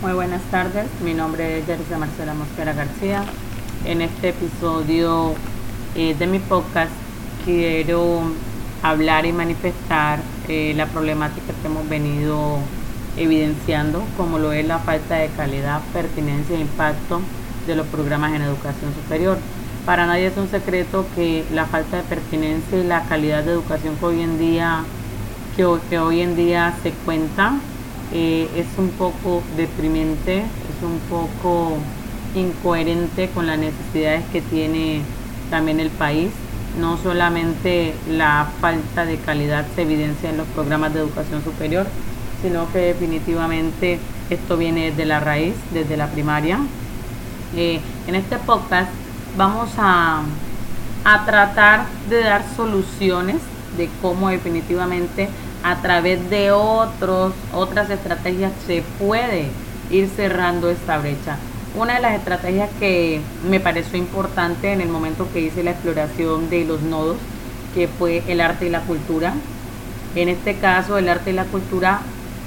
Muy buenas tardes, mi nombre es Yarisa Marcela Mosquera García. En este episodio eh, de mi podcast quiero hablar y manifestar eh, la problemática que hemos venido evidenciando, como lo es la falta de calidad, pertinencia e impacto de los programas en educación superior. Para nadie es un secreto que la falta de pertinencia y la calidad de educación que hoy en día, que, que hoy en día se cuenta eh, es un poco deprimente, es un poco incoherente con las necesidades que tiene también el país. No solamente la falta de calidad se evidencia en los programas de educación superior, sino que definitivamente esto viene de la raíz, desde la primaria. Eh, en este podcast vamos a, a tratar de dar soluciones de cómo definitivamente a través de otros, otras estrategias se puede ir cerrando esta brecha. Una de las estrategias que me pareció importante en el momento que hice la exploración de los nodos, que fue el arte y la cultura. En este caso, el arte y la cultura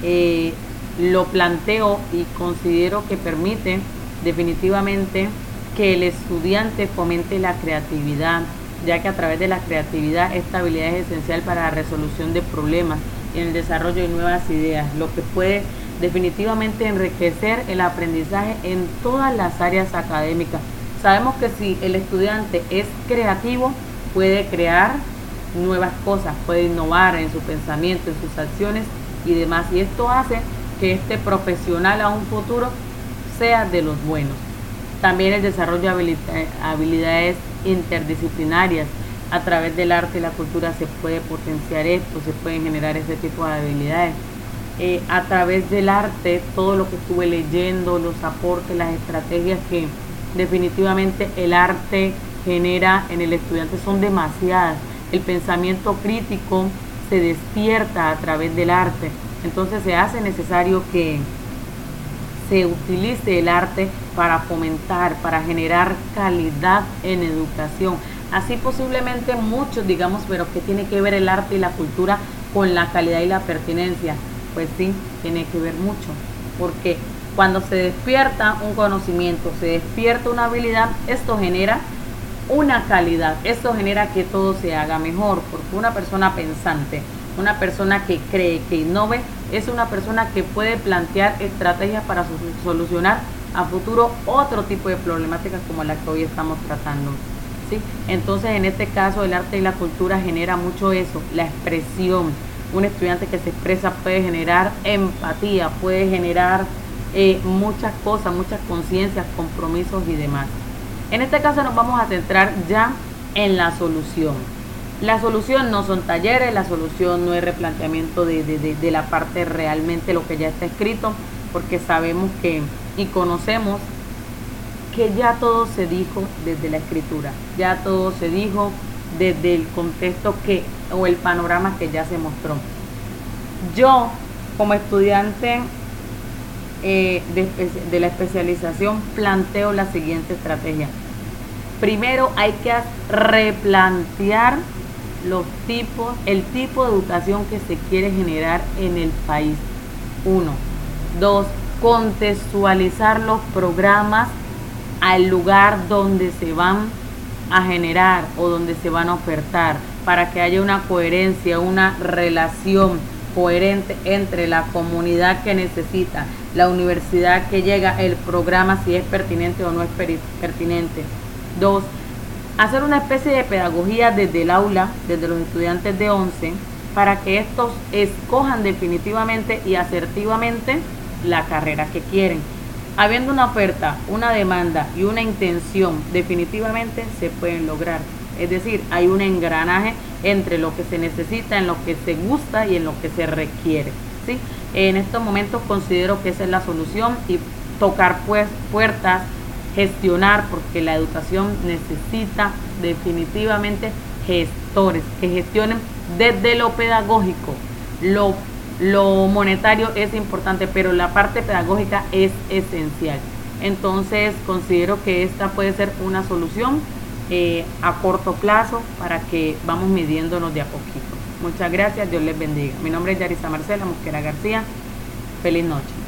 eh, lo planteo y considero que permite definitivamente que el estudiante fomente la creatividad, ya que a través de la creatividad esta habilidad es esencial para la resolución de problemas y en el desarrollo de nuevas ideas, lo que puede definitivamente enriquecer el aprendizaje en todas las áreas académicas. Sabemos que si el estudiante es creativo, puede crear nuevas cosas, puede innovar en su pensamiento, en sus acciones y demás. Y esto hace que este profesional a un futuro sea de los buenos. También el desarrollo de habilidades interdisciplinarias. A través del arte y la cultura se puede potenciar esto, se pueden generar ese tipo de habilidades. Eh, a través del arte, todo lo que estuve leyendo, los aportes, las estrategias que definitivamente el arte genera en el estudiante son demasiadas. El pensamiento crítico se despierta a través del arte. Entonces se hace necesario que se utilice el arte para fomentar, para generar calidad en educación. Así posiblemente muchos digamos, pero ¿qué tiene que ver el arte y la cultura con la calidad y la pertinencia? Pues sí, tiene que ver mucho, porque cuando se despierta un conocimiento, se despierta una habilidad, esto genera una calidad, esto genera que todo se haga mejor, porque una persona pensante, una persona que cree, que innove, es una persona que puede plantear estrategias para solucionar a futuro otro tipo de problemáticas como la que hoy estamos tratando. ¿sí? Entonces, en este caso, el arte y la cultura genera mucho eso, la expresión. Un estudiante que se expresa puede generar empatía, puede generar eh, muchas cosas, muchas conciencias, compromisos y demás. En este caso nos vamos a centrar ya en la solución. La solución no son talleres, la solución no es replanteamiento de, de, la parte realmente lo que ya está escrito, porque sabemos que y conocemos que ya todo se dijo desde la escritura, ya todo se dijo desde el contexto que o el panorama que ya se mostró. Yo, como estudiante eh, de, de la especialización, planteo la siguiente estrategia. Primero hay que replantear los tipos, el tipo de educación que se quiere generar en el país. Uno. Dos, contextualizar los programas al lugar donde se van a generar o donde se van a ofertar para que haya una coherencia, una relación coherente entre la comunidad que necesita, la universidad que llega, el programa si es pertinente o no es pertinente. Dos, hacer una especie de pedagogía desde el aula, desde los estudiantes de 11, para que estos escojan definitivamente y asertivamente la carrera que quieren. Habiendo una oferta, una demanda y una intención, definitivamente se pueden lograr. Es decir, hay un engranaje entre lo que se necesita, en lo que se gusta y en lo que se requiere. ¿sí? En estos momentos considero que esa es la solución y tocar pues, puertas, gestionar, porque la educación necesita definitivamente gestores que gestionen desde lo pedagógico. Lo, lo monetario es importante, pero la parte pedagógica es esencial. Entonces considero que esta puede ser una solución eh, a corto plazo para que vamos midiéndonos de a poquito. Muchas gracias, Dios les bendiga. Mi nombre es Yarisa Marcela Mosquera García. Feliz noche.